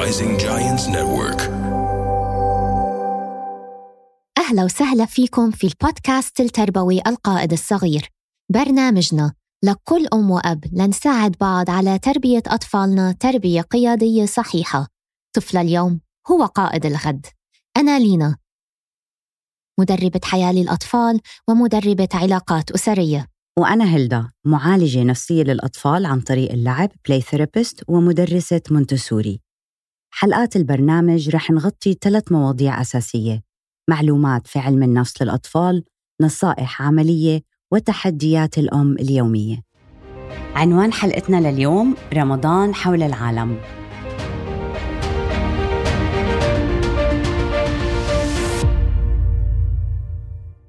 Rising Giants Network. أهلا وسهلا فيكم في البودكاست التربوي القائد الصغير. برنامجنا لكل أم وأب لنساعد بعض على تربية أطفالنا تربية قيادية صحيحة. طفل اليوم هو قائد الغد. أنا لينا مدربة حياة للأطفال ومدربة علاقات أسرية. وأنا هيلدا معالجة نفسية للأطفال عن طريق اللعب play therapist ومدرسة مونتسوري. حلقات البرنامج رح نغطي ثلاث مواضيع أساسية. معلومات في علم النفس للأطفال نصائح عملية وتحديات الأم اليومية. عنوان حلقتنا لليوم رمضان حول العالم.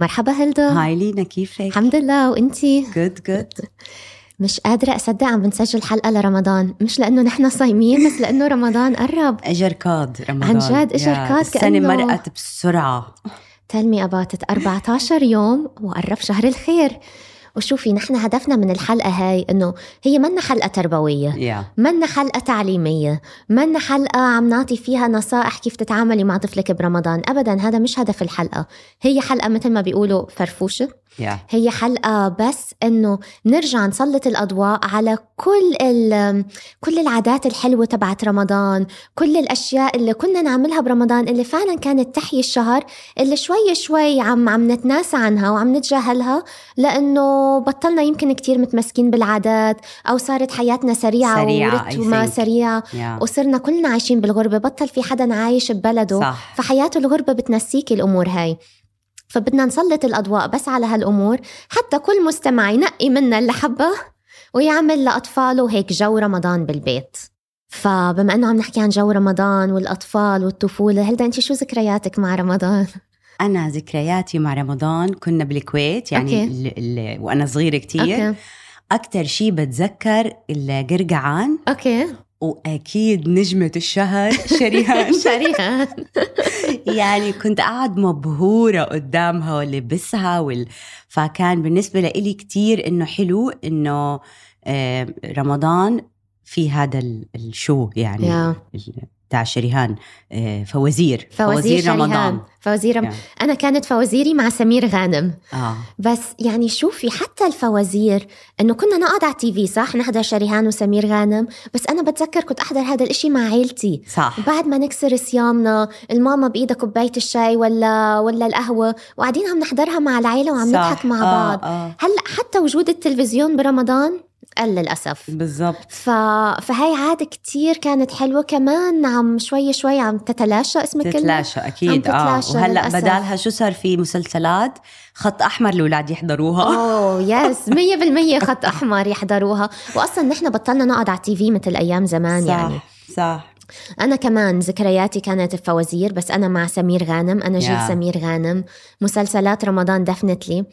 مرحبا هلدا. hi لينا كيفك؟ الحمد لله وإنتي؟ good good مش قادرة أصدق عم بنسجل حلقة لرمضان. مش لأنه نحن صايمين بس لأنه رمضان قرب. إجا already رمضان. عن جد yeah، كاد السنة مرقت بسرعة. About it. 14 يوم وقرب شهر الخير. وشوفي نحن هدفنا من الحلقة هاي إنه هي منا حلقة تربوية يا منا حلقة تعليمية منا حلقة عم نعطي فيها نصائح كيف تتعاملي مع طفلك برمضان. أبدا هذا مش هدف الحلقة. هي حلقة مثل ما بيقولوا فرفوشة. يا هي حلقة بس إنه نرجع نسلط الأضواء على كل ال- كل العادات الحلوة تبعت رمضان كل الأشياء اللي كنا نعملها برمضان اللي فعلا كانت تحيي الشهر اللي شوي شوي عم عم نتناسى عنها وعم نتجاهلها لأنه بطلنا يمكن كتير متمسكين بالعادات أو صارت حياتنا سريعة, سريعة، ورتمها think. سريعة يا وصرنا كلنا عايشين بالغربة. بطل في حدا عايش ببلده صح. فحياته الغربة بتنسيك الأمور هاي. فبدنا نسلط الأضواء بس على هالأمور. حتى كل مستمع ينقي منا اللي حبه ويعمل لأطفاله هيك جو رمضان بالبيت. فبما أنه عم نحكي عن جو رمضان والأطفال والطفولة هلدا أنت شو ذكرياتك مع رمضان؟ أنا ذكرياتي مع رمضان كنا بالكويت يعني okay. ال ال وأنا صغيرة كتير. okay. أكتر شي بتذكر القرقعان. okay. وأكيد نجمة الشهر شريهان. شريهان. يعني كنت قاعد مبهورة قدامها ولبسها وال... فكان بالنسبة لإلي كتير إنه حلو إنه آه، رمضان في هذا ال- ال show يعني yeah. بتاع شريهان آه، فوازير فوازير رمضان. فوازير رم... yeah. أنا كانت فوازيري مع سمير غانم. آه. بس يعني شوفي حتى الفوازير إنه كنا نقعد على ال TV صح؟ نحضر شريهان وسمير غانم. بس أنا بتذكر كنت أحضر هذا الإشي مع عيلتي. صح. بعد ما نكسر صيامنا الماما بإيدها كوباية الشاي ولا ولا القهوة وقاعدين عم نحضرها مع العيلة وعم صح. نضحك مع آه، بعض. آه. هلأ حتى وجود التلفزيون برمضان قل للأسف. بالضبط. ف... فهي عادة كتير كانت حلوة. كمان عم شوي شوي عم تتلاشى اسم الكلمة تتلاشى أكيد. عم آه تتلاشى وهلأ للأسف. بدالها شو صار في مسلسلات خط أحمر الاولاد يحضروها. أوه يس مية بالمية خط أحمر يحضروها. وأصلا نحن بطلنا نقعد على التي في مثل أيام زمان صح يعني. صح. أنا كمان ذكرياتي كانت الفوازير بس أنا مع سمير غانم. أنا جيل يا. سمير غانم. مسلسلات رمضان دفنتلي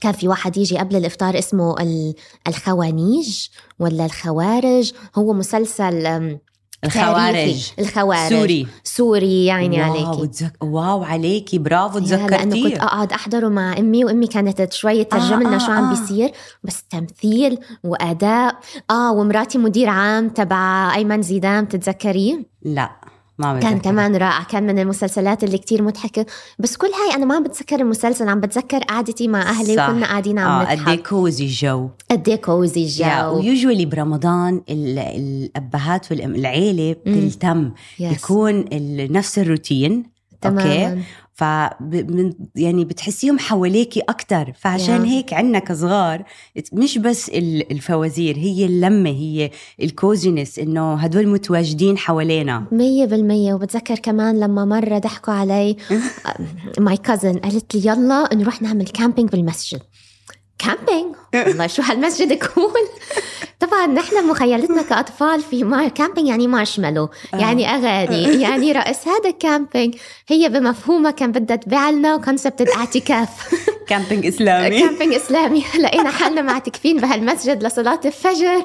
كان في واحد يجي قبل الإفطار اسمه ال- الخوانيج ولا الخوارج؟ هو مسلسل الجوارح. الجوارح. سوري. سوري يعني wow عليكي. تزك... wow عليكي. برافو yeah لأنه كنت تذكرتيه أقعد أحضره مع أمي وأمي كانت شوي تترجم لنا آه، شو عم آه. بيصير. بس تمثيل وأداء. آه ومراتي مدير عام تبع أيمن زيدان بتتذكريه؟ لا. ما كان. كمان رائع كان من المسلسلات اللي كتير مضحكة. بس كل هاي أنا ما عم بتذكر المسلسل عم بتذكر قعدتي مع أهلي صح. وكنا قاعدين عم آه قد إيه نضحك cozy الجو قد إيه cozy الجو و usually برمضان ال- الأبهات والعيله بتلتم. بيكون ال- نفس الروتين. okay؟ تماما. ف يعني بتحسيهم حواليكي أكثر فعشان yeah. هيك عنا كصغار مش بس ال- الفوازير هي اللمة هي ال cousins إنه هدول متواجدين حوالينا. مية بالمية. وبتذكر كمان لما مرة ضحكوا علي my cousin قالت لي يلا نروح نعمل camping بالمسجد. camping. والله شو هالمسجد cool طبعا نحن مخيلتنا كأطفال في ما camping يعني مارشميلو. يعني أغاني. يعني رأس هذا camping. هي بمفهومها كان بدها تبيع لنا concept الاعتكاف camping إسلامي camping إسلامي لقينا حالنا معتكفين بهالمسجد لصلاة الفجر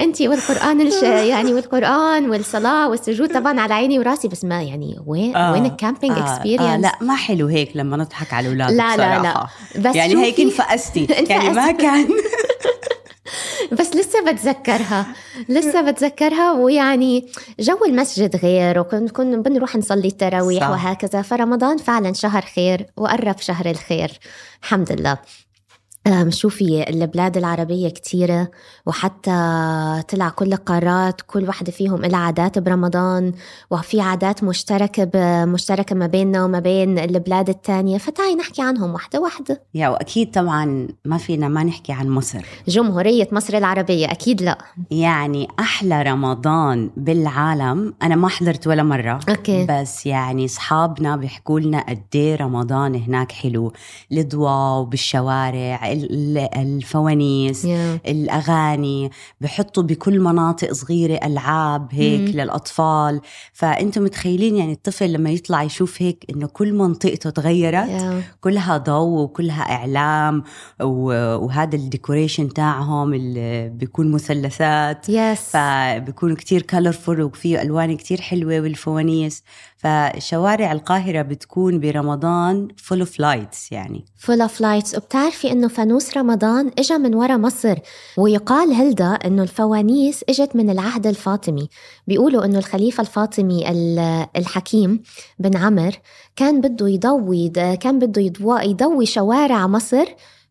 أنت والقرآن الش... يعني والقرآن والصلاة والسجود طبعا على عيني وراسي بس ما يعني وين آه. وين ال camping آه. experience آه لا ما حلو هيك لما نضحك على الأولاد لا لا لا. بس يعني هيك انفقستي يعني ما. كان بس لسه بتذكرها. لسه بتذكرها ويعني جو المسجد غير وكنا كنا بنروح نصلي التراويح. وهكذا. فرمضان فعلا شهر خير وقرب شهر الخير. الحمد لله. شوفي البلاد العربية كتيرة وحتى طلع كل القارات كل واحدة فيهم لها عادات برمضان وفي عادات مشتركة مشتركة ما بيننا وما بين البلاد التانية. فتعي نحكي عنهم واحدة واحدة. يا وأكيد طبعا ما فينا ما نحكي عن مصر. جمهورية مصر العربية أكيد لا. يعني أحلى رمضان بالعالم أنا ما حضرت ولا مرة. أوكي. بس يعني أصحابنا بيحكوا لنا قد إيه رمضان هناك حلو. الأضواء بالشوارع ال- ال- الفوانيس yeah. الأغاني بحطوا بكل مناطق صغيرة ألعاب هيك مم. للأطفال فأنتم متخيلين يعني الطفل لما يطلع يشوف هيك إنه كل منطقته تغيرت yeah. كلها ضوء وكلها أعلام وهذا ال decoration تاعهم اللي بيكون مثلثات yes فبيكون كتير colorful وفيه ألوان كتير حلوة والفوانيس فشوارع القاهرة بتكون برمضان full of lights يعني. full of lights وبتعرفي إنه فانوس رمضان اجى من ورا مصر ويقال هلأ إنه الفوانيس إجت من العهد الفاطمي. بيقولوا إنه الخليفة الفاطمي ال- الحكيم بن عمر كان بده يضوي كان بده يضوي شوارع مصر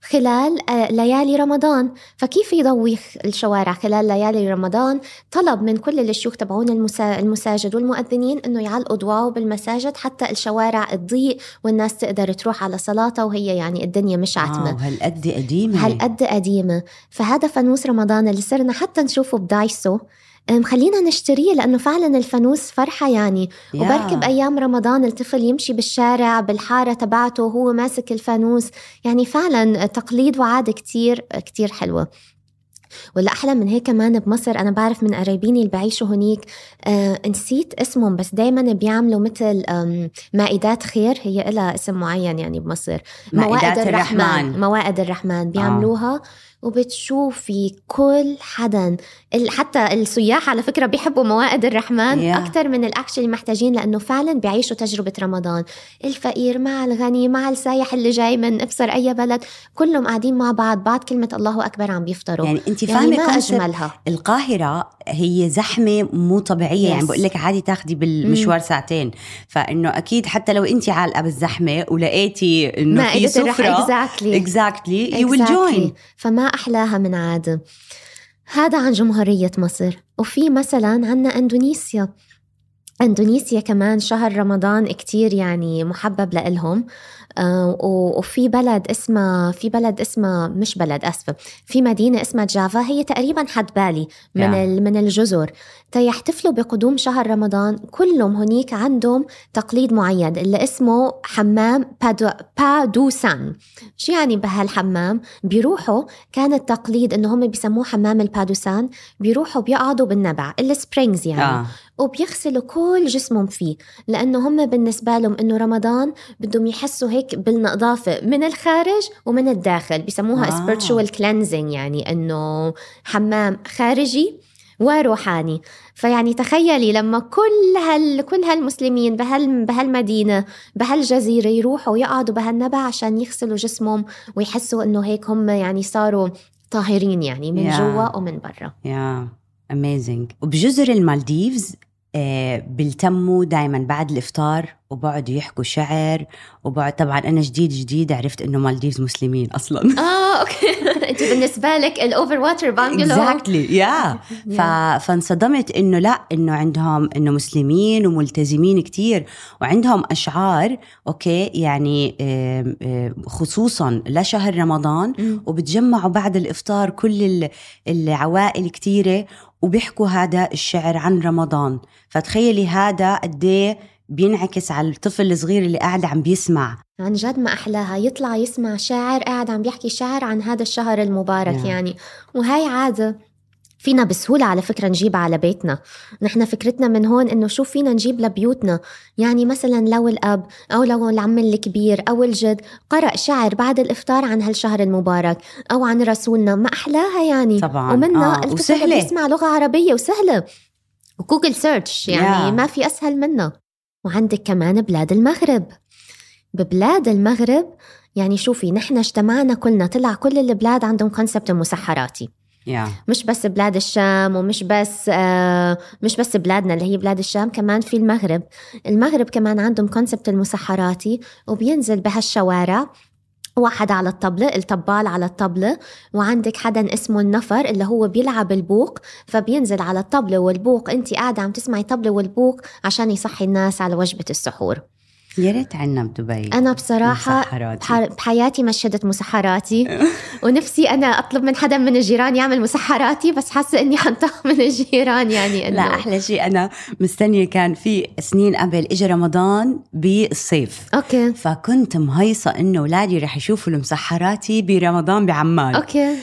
خلال آه، ليالي رمضان. فكيف يضوي الشوارع خلال ليالي رمضان؟ طلب من كل الشيوخ تبعون المسا- المساجد والمؤذنين إنه يعلقوا ضواو بالمساجد حتى الشوارع تضيء والناس تقدر تروح على صلاتها وهي يعني الدنيا مش عتمة. آه وهالقد قديمة. هالقد قديمة. فهذا فانوس رمضان اللي صرنا حتى نشوفه بدايسو خلينا نشتريه لأنه فعلا الفانوس فرحة يعني. يا. وبركي بأيام رمضان الطفل يمشي بالشارع بالحارة تبعته وهو ماسك الفانوس. يعني فعلا تقليد وعادة كتير كتير حلوة. والأحلى من هيك كمان بمصر أنا بعرف من قرايبيني اللي بعيشوا هنيك آه نسيت اسمهم بس دايما بيعملوا مثل مائدات خير. هي لها اسم معين يعني بمصر. مائدات الرحمن. موائد الرحمن. بيعملوها. وبتشوفي كل حدا حتى السياح على فكرة بيحبوا موائد الرحمن Yeah. أكثر من الأكل اللي محتاجين لأنه فعلا بيعيشوا تجربة رمضان. الفقير مع الغني مع السايح اللي جاي من إبصر أي بلد كلهم قاعدين مع بعض بعد كلمة الله أكبر عم بيفطروا. يعني انت يعني فاهمة ما كونسبت أجملها. القاهرة هي زحمة مو طبيعية. Yes. يعني بقول لك عادي تاخدي بالمشوار ساعتين. فإنه أكيد حتى لو أنت عالقة بالزحمة ولقيتي إنه في exactly. exactly. You will Exactly. join. فما أحلاها من عادة هذا عن جمهورية مصر وفي مثلا عنا أندونيسيا. أندونيسيا كمان شهر رمضان كتير يعني محبب لإلهم. آه، وفي بلد اسمها في بلد اسمها مش بلد اسفه في مدينة اسمها جافا هي تقريبا حد بالي من Yeah. من الجزر. تيحتفلوا بقدوم شهر رمضان كلهم هنيك عندهم تقليد معين اللي اسمه حمام بادو بادوسان. شو يعني بهالحمام؟ بيروحوا كان التقليد إنه هم بيسموه حمام البادوسان بيروحوا بيقعدوا بالنبع ال springs يعني. آه. وبيغسلوا كل جسمهم فيه لأنه هم بالنسبة لهم إنه رمضان بدهم يحسوا هيك بالنظافة من الخارج ومن الداخل بيسموها آه. spiritual cleansing يعني إنه حمام خارجي وروحاني فيعني تخيلي لما كل هال كل هالمسلمين بهال بهالمدينة بهالجزيرة يروحوا يقعدوا بهالنبع عشان يغسلوا جسمهم ويحسوا إنه هيك هم يعني صاروا طاهرين يعني من Yeah. جوا ومن برا يا amazing وبجزر المالديفز بيلتموا دائما بعد الإفطار وبقعدوا يحكوا شعر وبقعد طبعا أنا جديد جديد عرفت إنه مالديفز مسلمين أصلا. آه okay. أنت بالنسبة لك ال over water bungalow exactly yeah فانصدمت إنه لا إنه عندهم إنه مسلمين وملتزمين كتير وعندهم أشعار okay يعني خصوصا لشهر رمضان. وبتجمعوا بعد الإفطار كل ال- العوائل كتيرة وبيحكوا هذا الشعر عن رمضان. فتخيلي هذا قد إيه بينعكس على الطفل الصغير اللي قاعد عم بيسمع. عن جد ما أحلاها. يطلع يسمع شاعر قاعد عم بيحكي شعر عن هذا الشهر المبارك نعم. يعني. وهاي عادة. فينا بسهولة على فكرة نجيبها على بيتنا. نحن فكرتنا من هون إنه شو فينا نجيب لبيوتنا. يعني مثلا لو الأب أو لو العم الكبير أو الجد قرأ شعر بعد الإفطار عن هالشهر المبارك أو عن رسولنا ما أحلاها يعني. طبعاً. ومنا آه، وسهلة. بيسمع لغة عربية وسهلة. و Google search يعني Yeah. ما في أسهل منها وعندك كمان بلاد المغرب. ببلاد المغرب يعني شوفي نحن اجتمعنا كلنا طلع كل البلاد عندهم concept المسحراتي yeah مش بس بلاد الشام ومش بس آه مش بس بلادنا اللي هي بلاد الشام كمان في المغرب. المغرب كمان عندهم كونسبت المسحراتي وبينزل بهالشوارع. واحد على الطبلة الطبال على الطبلة وعندك حدا اسمه النفر اللي هو بيلعب البوق فبينزل على الطبلة والبوق. انت قاعدة عم تسمعي طبلة والبوق عشان يصحي الناس على وجبة السحور. يا ريت عنا بدبي أنا بصراحة مسحراتي. بح- بحياتي مشدت مسحراتي. ونفسي أنا أطلب من حدا من الجيران يعمل مسحراتي بس حاسة إني حنطق من الجيران يعني إنه لا أحلى شيء. أنا مستنية كان في سنين قبل اجى رمضان بالصيف. okay. فكنت مهيصة إنه أولادي رح يشوفوا المسحراتي برمضان بعمان okay.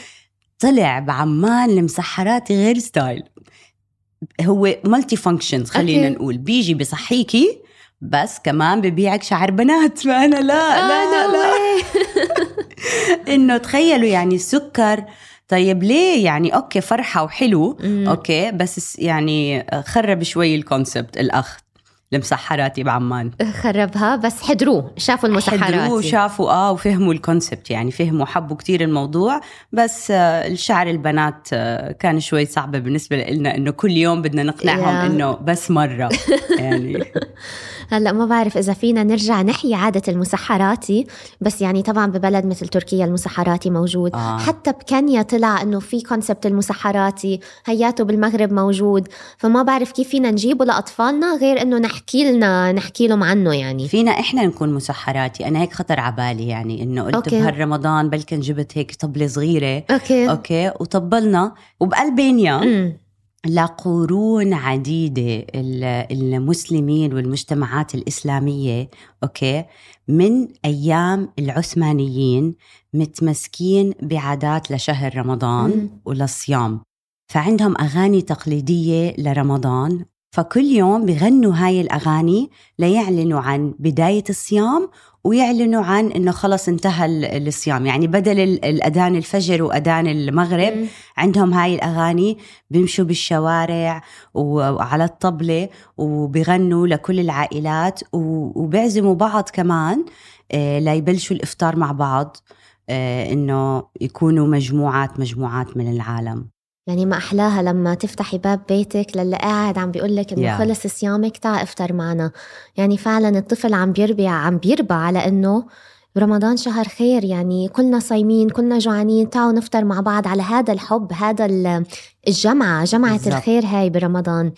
طلع بعمان المسحراتي غير style. هو multi functions خلينا okay. نقول. بيجي بصحيكي بس كمان ببيعك شعر بنات. فأنا لا لا آه، لا way. إنه تخيلوا يعني السكر. طيب ليه؟ يعني okay فرحة وحلو. okay بس يعني خرب شوي ال concept الاخ المسحراتي بعمان. خربها بس حضروه شافوا المسحراتي حضروه وشافوا آه وفهموا ال concept يعني فهموا حبوا كتير الموضوع. بس آه الشعر البنات آه كان شوي صعبة بالنسبة لنا إنه كل يوم بدنا نقنعهم. إنه بس مرة. يعني. هلا ما بعرف إذا فينا نرجع نحيي عادة المسحراتي بس يعني طبعا ببلد مثل تركيا المسحراتي موجود. آه. حتى بكينيا طلع إنه في concept المسحراتي هياته بالمغرب موجود. فما بعرف كيف فينا نجيبه لأطفالنا غير إنه نحكي لنا نحكي لهم عنه يعني. فينا إحنا نكون مسحراتي أنا هيك خطر على بالي يعني إنه قلت okay. بهالرمضان بلكن جبت هيك طبلة صغيرة. okay. okay. وطبلنا. وبألبانيا. أمم. لقرون عديدة ال- المسلمين والمجتمعات الإسلامية أوكي من أيام العثمانيين متمسكين بعادات لشهر رمضان مم. وللصيام فعندهم أغاني تقليدية لرمضان فكل يوم بغنوا هاي الأغاني ليعلنوا عن بداية الصيام ويعلنوا عن إنه خلص انتهى ال- الصيام يعني بدل ال- الأذان الفجر وأذان المغرب أمم. عندهم هاي الأغاني بيمشوا بالشوارع وعلى الطبلة وبيغنوا لكل العائلات وبيعزموا بعض كمان آه، ليبلشوا الإفطار مع بعض آه، إنه يكونوا مجموعات مجموعات من العالم يعني ما أحلاها لما تفتحي باب بيتك للي قاعد عم بيقول لك إنه Yeah. خلص صيامك تعا إفطر معنا يعني فعلا الطفل عم بيربي عم بيربى على إنه رمضان شهر خير يعني كلنا صايمين كلنا جوعانين تعالوا نفطر مع بعض على هذا الحب هذا ال- الجمعة جمعة بالضبط. الخير هاي برمضان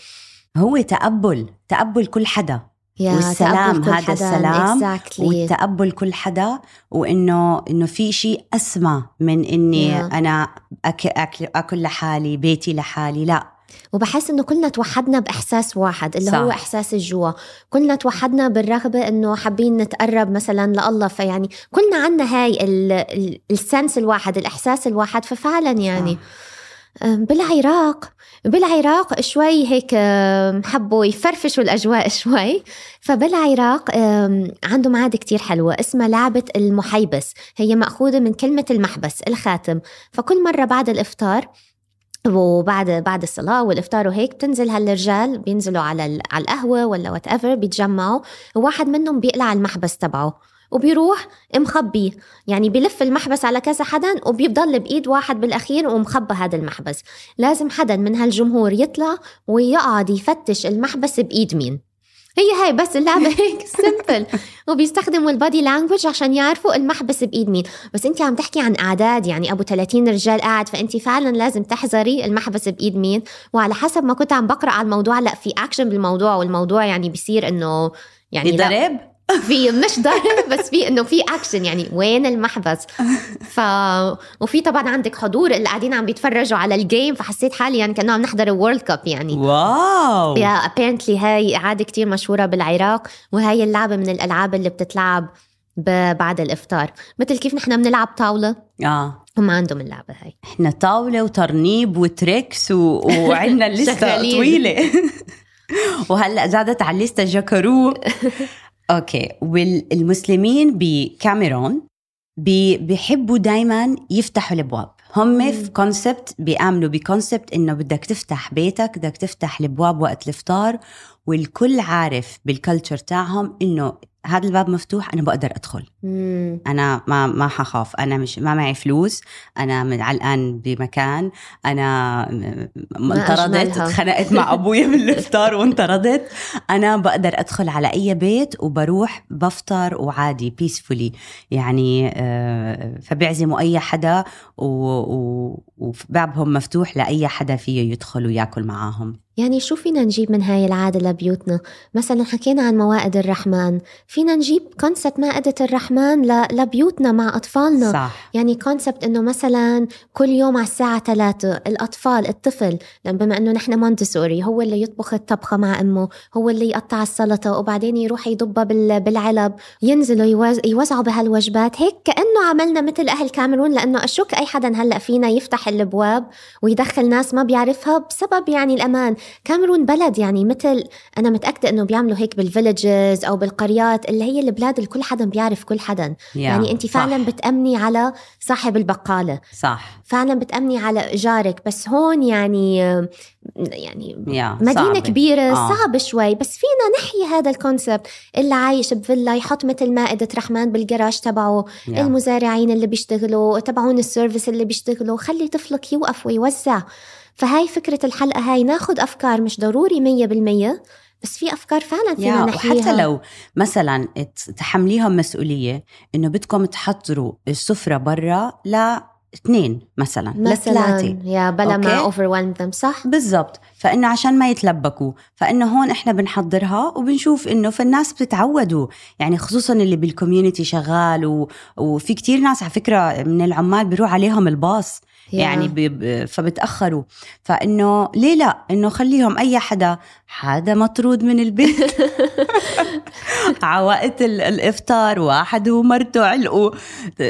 هو تقبل تقبل كل حدا يا والسلام هذا حدا. السلام exactly. والتقبل كل حدا وإنه إنه في شيء أسمى من إني Yeah. أنا أك أكل, أكل لحالي بيتي لحالي لا وبحس إنه كلنا توحدنا بإحساس واحد اللي صح. هو إحساس الجوع كلنا توحدنا بالرغبة إنه حابين نتقرب مثلا لله فيعني كلنا عنا هاي ال- ال- السنس الواحد الإحساس الواحد ففعلا يعني أم، بالعراق. بالعراق شوي هيك حبوا يفرفشوا الأجواء شوي. فبالعراق عندهم عادة كتير حلوة اسمها لعبة المحيبس. هي مأخوذة من كلمة المحبس الخاتم. فكل مرة بعد الإفطار وبعد بعد الصلاة والإفطار وهيك بتنزل هالرجال بينزلوا على على القهوة ولا وات ايفر بيتجمعوا. وواحد منهم بيقلع المحبس تبعه. وبيروح مخبيه يعني بلف المحبس على كذا حدا وبيضل بإيد واحد بالأخير ومخبى هذا المحبس. لازم حدا من هالجمهور يطلع ويقعد يفتش المحبس بإيد مين. هي هاي بس اللعبة هيك simple وبيستخدموا ال body language عشان يعرفوا المحبس بإيد مين. بس أنت عم تحكي عن أعداد يعني أبو 30 رجال قاعد فأنت فعلا لازم تحذري المحبس بإيد مين. وعلى حسب ما كنت عم بقرأ على الموضوع لأ في أكشن بالموضوع والموضوع يعني بيصير إنه يعني لأ. بضرب؟ في مش ضرب بس في إنه في اكشن يعني وين المحبس؟ ف وفي طبعا عندك حضور اللي قاعدين عم بيتفرجوا على ال game فحسيت حالي يعني كأنه عم نحضر ال World Cup يعني. wow! Yeah apparently هاي عاده كتير مشهورة بالعراق وهي اللعبة من الألعاب اللي بتتلعب بعد الإفطار. مثل كيف نحن بنلعب طاولة؟ آه. هم عندهم اللعبة هاي. إحنا طاولة وترنيب وتريكس و... وعندنا شغالين. طويلة. وهلأ زادت على ال list ة جاكارو. Okay. والمسلمين بكاميرون بي بيحبوا دايما يفتحوا الأبواب. هم في concept بيآمنوا ب concept إنه بدك تفتح بيتك بدك تفتح الأبواب وقت الإفطار والكل عارف بال culture تاعهم إنه هذا الباب مفتوح أنا بقدر أدخل. مم. أنا ما ما حخاف. أنا مش ما معي فلوس. أنا من علقان بمكان. أنا انطردت. اتخانقت مع أبويا بالافطار وانطردت. أنا بقدر أدخل على أي بيت وبروح بفطر وعادي بيسفولي يعني آه، فبيعزموا أي حدا وبابهم مفتوح لأي حدا فيه يدخل وياكل معاهم. يعني شو فينا نجيب من هاي العادة لبيوتنا؟ مثلا حكينا عن موائد الرحمن. فينا نجيب concept مائدة الرحمن. لبيوتنا مع أطفالنا. صح. يعني concept إنه مثلا كل يوم على الساعة ثلاثة الأطفال الطفل لما بما إنه نحن مونتسوري هو اللي يطبخ الطبخة مع أمه هو اللي يقطع السلطة وبعدين يروح يضبها بال... بالعلب ينزلوا يوز... يوزعوا بهالوجبات. هيك كأنه عملنا مثل أهل كاميرون لأنه أشك أي حدا هلأ فينا يفتح الأبواب ويدخل ناس ما بيعرفها بسبب يعني الأمان. كاميرون بلد يعني مثل أنا متأكدة إنه بيعملوا هيك بال villages أو بالقريات اللي هي البلاد اللي كل حدا بيعرف كل حدا يعني انت فعلا صح. بتأمني على صاحب البقالة صح فعلا بتأمني على جارك بس هون يعني يعني yeah مدينة صعبة. كبيرة آه. صعب شوي بس فينا نحيي هذا ال concept اللي عايش بفيلا يحط مثل مائدة رحمن بالجراج تبعه yeah. المزارعين اللي بيشتغلوا تبعون ال service اللي بيشتغلوا خلي طفلك يوقف ويوزع فهاي فكرة الحلقة هاي ناخد أفكار مش ضروري مية بالمية بس في أفكار فعلا فينا yeah نحييها وحتى لو مثلا تحمليهم مسؤولية إنه بدكم تحضروا السفرة برا لاثنين مثلا, مثلا لثلاثة يا بلا ما overwhelm them صح؟ بالضبط. فإنه عشان ما يتلبكوا فإنه هون إحنا بنحضرها وبنشوف إنه فالناس بتتعودوا. يعني خصوصا اللي بالكوميونتي شغال و... وفي كتير ناس على فكرة من العمال بيروح عليهم الباص. يعني فبتأخروا. فإنه ليه لا؟ إنه خليهم أي حدا. حدا مطرود من البيت. على وقت الإفطار واحد ومرته علقوا.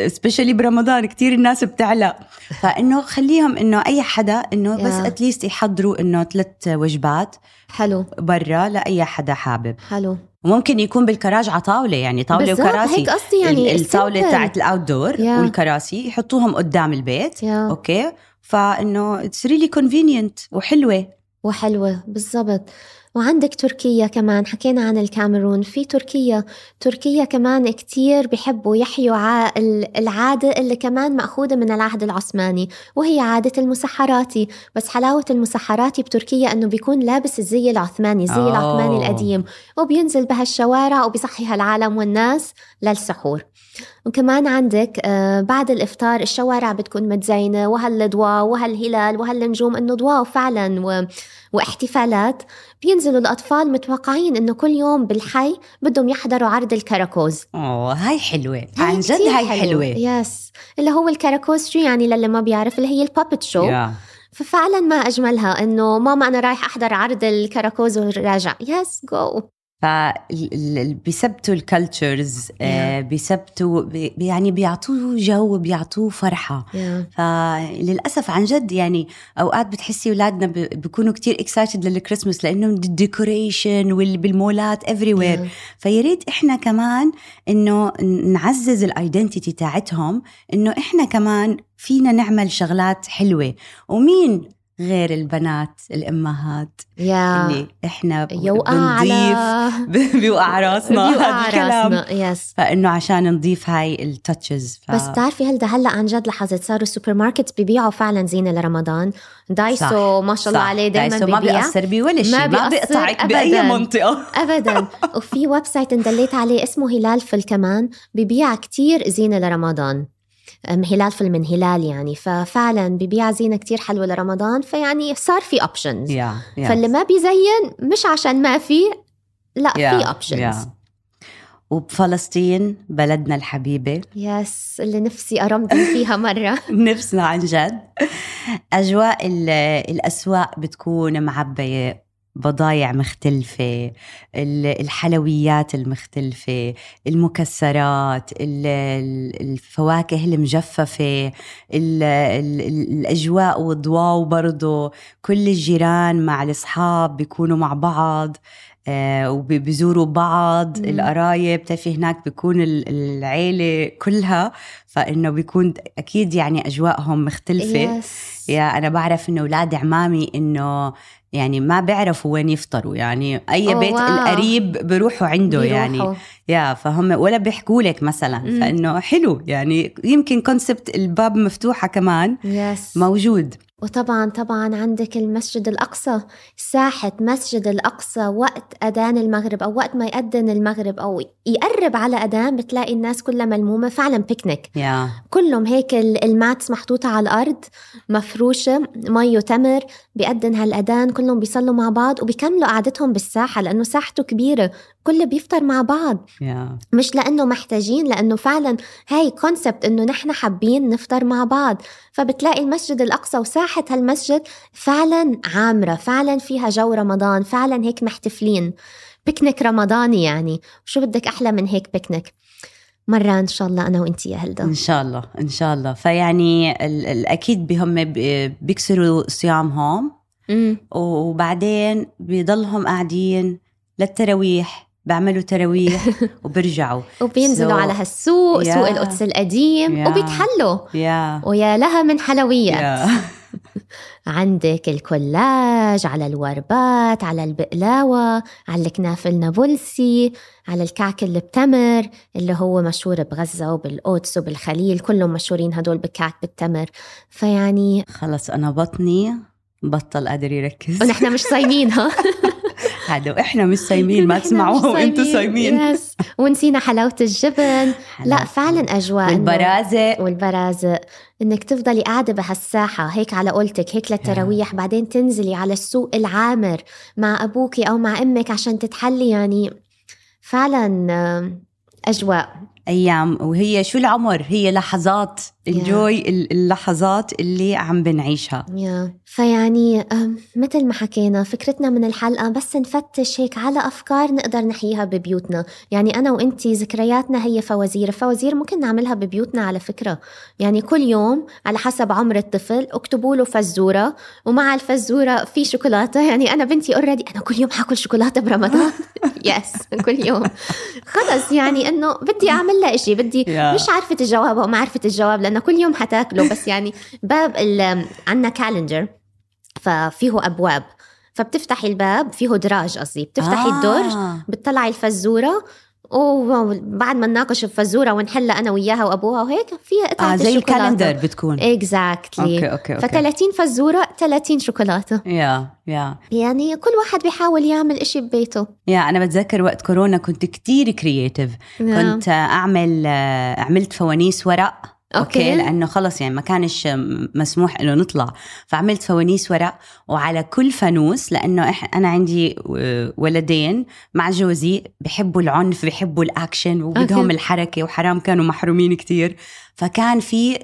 Specially برمضان كتير الناس بتعلق. فإنه خليهم إنه أي حدا إنه بس. At least يحضروا إنه ثلاث وجبات حلو. برا لأي حدا حابب. حلو. وممكن يكون بالكراج على طاولة يعني طاولة وكراسي هيك قصدي يعني ال- الطاوله. تاعت ال outdoor yeah. والكراسي يحطوهم قدام البيت yeah. Okay فإنه it's really convenient وحلوة وحلوة بالضبط وعندك تركيا كمان. حكينا عن الكاميرون. في تركيا. تركيا كمان كتير بيحبوا يحيوا العادة اللي كمان مأخوذة من العهد العثماني وهي عادة المسحراتي. بس حلاوة المسحراتي بتركيا أنه بيكون لابس الزي العثماني الزي Oh. العثماني القديم. وبينزل بهالشوارع وبيصحي هالعالم والناس للسحور. وكمان عندك آه، بعد الإفطار الشوارع بتكون متزينة وهالضواء وهالهلال وهالنجوم إنه ضواء فعلا و... واحتفالات بينزلوا الأطفال متوقعين إنه كل يوم بالحي بدهم يحضروا عرض الكراكوز. Oh هاي حلوة. هاي عن جد هاي حلو. حلوة. Yes اللي هو الكراكوز شو يعني للي ما بيعرف؟ اللي هي ال puppet show yeah. ففعلا ما أجملها إنه ماما أنا رايح أحضر عرض الكراكوز وراجع. Yes جو فبيثبتوا ال cultures بيثبتوا بي- يعني بيعطوه جو بيعطوه فرحة. فللاسف عن جد يعني أوقات بتحسي أولادنا بيكونوا كتير excited لل Christmas لأنه ال decoration واللي بالمولات everywhere فيا ريت إحنا كمان إنه نعزز ال identity تاعتهم إنه إحنا كمان فينا نعمل شغلات حلوة. ومين غير البنات الأمهات. Yeah اللي إحنا يوقع بنضيف على بيوقع راسنا بيوقع هذا الكلام. راسنا yes فإنه عشان نضيف هاي ال touches ف... بس بتعرفي هلدا هلأ عن جد لاحظت صاروا السوبر ماركت بيبيعوا فعلا زينة لرمضان. دايسو ما شاء الله عليه دائما دايسو ما بيأثر بولا ما شيء ما, بيأثر بيقطعك. بأي منطقة. ابدا. وفي website اندليت عليه اسمه Hilalful كمان ببيع كتير زينة لرمضان. أم Hilalful من هلال يعني. ففعلا ببيع زينه كتير حلوة لرمضان. فيعني صار في options yeah yeah. فاللي ما بيزين مش عشان ما في لا yeah. في options yeah. وبفلسطين بلدنا الحبيبة. يس اللي نفسي أرمضي فيها مرة. نفسنا عن جد. أجواء ال- الأسواق بتكون معبية. بضايع مختلفة ال- الحلويات المختلفة المكسرات ال- ال- الفواكه المجففة ال- ال- ال- الأجواء والضواو برضو. كل الجيران مع الأصحاب بيكونوا مع بعض آه، وبيزوروا بعض. مم. القرايب بتعرفي هناك بيكون ال- العيلة كلها فإنه بيكون أكيد يعني أجواءهم مختلفة. Yes yeah أنا بعرف إنه أولاد عمامي إنه يعني ما بيعرفوا وين يفطروا. يعني أي بيت wow. القريب بيروحوا عنده يعني. بيروحوا. Yeah فهم ولا بيحكوا لك مثلا. مم. فإنه حلو يعني. يمكن concept الباب مفتوحة كمان. Yes موجود. وطبعا طبعا عندك المسجد الأقصى ساحة مسجد الأقصى وقت أذان المغرب أو وقت ما يأذن المغرب أو يقرب على أذان بتلاقي الناس كلها ملمومة فعلا picnic. Yeah. كلهم هيك ال- ال mats محطوطة على الأرض مفروشة مي وتمر بيأذن هالأذان كلهم بيصلوا مع بعض وبيكملوا قعدتهم بالساحة لأنه ساحته كبيرة. كله بيفطر مع بعض. yeah مش لأنه محتاجين لأنه فعلا هاي concept إنه نحن حابين نفطر مع بعض. فبتلاقي المسجد الأقصى وساحة هالمسجد فعلا عامرة فعلا فيها جو رمضان فعلا هيك محتفلين. بيكنيك رمضاني يعني. شو بدك أحلى من هيك بيكنيك؟ مرة إن شاء الله أنا وإنتي يا هلدا إن شاء الله إن شاء الله. فيعني ال- ال- أكيد بهم ب- بيكسروا صيامهم. وبعدين بيضلهم قاعدين للتراويح. بيعملوا تراويح وبرجعوا. وبينزلوا So- على هالسوق Yeah. سوق القدس القديم Yeah. وبيتحلوا. يا ويا لها من حلويات. يا عندك الكلاج على الوربات على البقلاوة على الكنافة النابلسي على الكعك اللي بتمر اللي هو مشهور بغزة وبالقدس وبالخليل. كلهم مشهورين هدول بالكعك بالتمر فيعني خلص أنا بطني بطل قادر يركز. ونحن مش صايمين ها؟ هذا وإحنا مش صايمين ما تسمعوها وأنتم صايمين يس ونسينا حلاوة الجبن. لا فعلا أجواء إنه- والبرازق. والبرازق. إنك تفضلي قاعدة بهالساحة هيك على قولتك هيك للتراويح. بعدين تنزلي على السوق العامر مع أبوكي أو مع أمك عشان تتحلي. يعني فعلا أجواء. أيام. وهي شو العمر؟ هي لحظات. انجوي اللحظات اللي عم بنعيشها. يا. فيعني مثل ما حكينا فكرتنا من الحلقة بس نفتش هيك على أفكار نقدر نحييها ببيوتنا. يعني أنا وإنتي ذكرياتنا هي فوازير. فوازير ممكن نعملها ببيوتنا على فكرة. يعني كل يوم على حسب عمر الطفل اكتبوا له فزورة. ومع الفزورة في شوكولاتة. يعني أنا بنتي already أنا كل يوم حاكل شوكولاتة برمضان. yes كل يوم. خلص يعني إنه بدي أعمل لها إشي بدي yeah. مش عارفة الجواب أو ما عرفت الجواب لأنه كل يوم حتاكله بس يعني باب عنا calendar ففيه أبواب فبتفتحي الباب فيه دراج قصدي بتفتحي آه. الدرج بتطلعي الفزورة وبعد ما نناقش الفزورة ونحلها أنا وياها وأبوها وهيك فيها قطعة آه زي ال calendar بتكون. exactly okay okay ف okay. 30 فزورة 30 شوكولاتة. yeah yeah. يعني كل واحد بيحاول يعمل إشي ببيته. yeah أنا بتذكر وقت كورونا كنت كتير creative نعم. كنت أعمل آه، عملت فوانيس ورق. okay. okay؟ لأنه خلص يعني ما كانش مسموح إنه نطلع. فعملت فوانيس ورق وعلى كل فانوس لأنه إح أنا عندي ولدين مع جوزي بحبوا العنف بحبوا الأكشن وبدهم okay. الحركة وحرام كانوا محرومين كتير. فكان في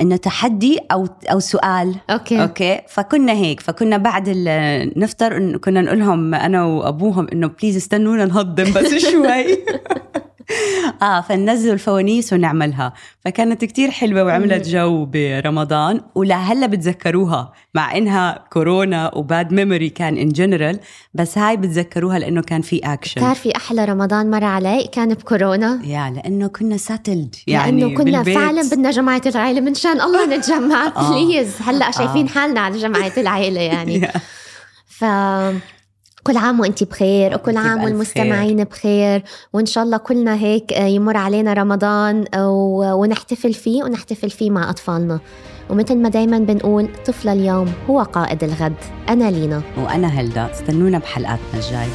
إنه تحدي أو أو سؤال. okay, okay؟ فكنا هيك. فكنا بعد نفطر كنا نقول لهم أنا وأبوهم إنه please استنونا نهضم بس شوي. آه فننزل الفوانيس ونعملها. فكانت كتير حلوة وعملت جو برمضان. ولهلا بتذكروها مع إنها كورونا و bad memory كان in general بس هاي بتذكروها لأنه كان في اكشن بتعرفي أحلى رمضان مر علي؟ كان بكورونا. yeah لأنه كنا settled يعني لأنه كنا بالبيت. فعلا بدنا جمعة العائله من شان الله نتجمع آه. please هلأ شايفين آه. حالنا على جمعة العائله يعني. ف كل عام وانت بخير وكل عام والمستمعين بخير وإن شاء الله كلنا هيك آه، يمر علينا رمضان آه، ونحتفل فيه ونحتفل فيه مع أطفالنا. ومثل ما دايما بنقول طفل اليوم هو قائد الغد. أنا لينا. وأنا هلدا استنونا بحلقاتنا الجاي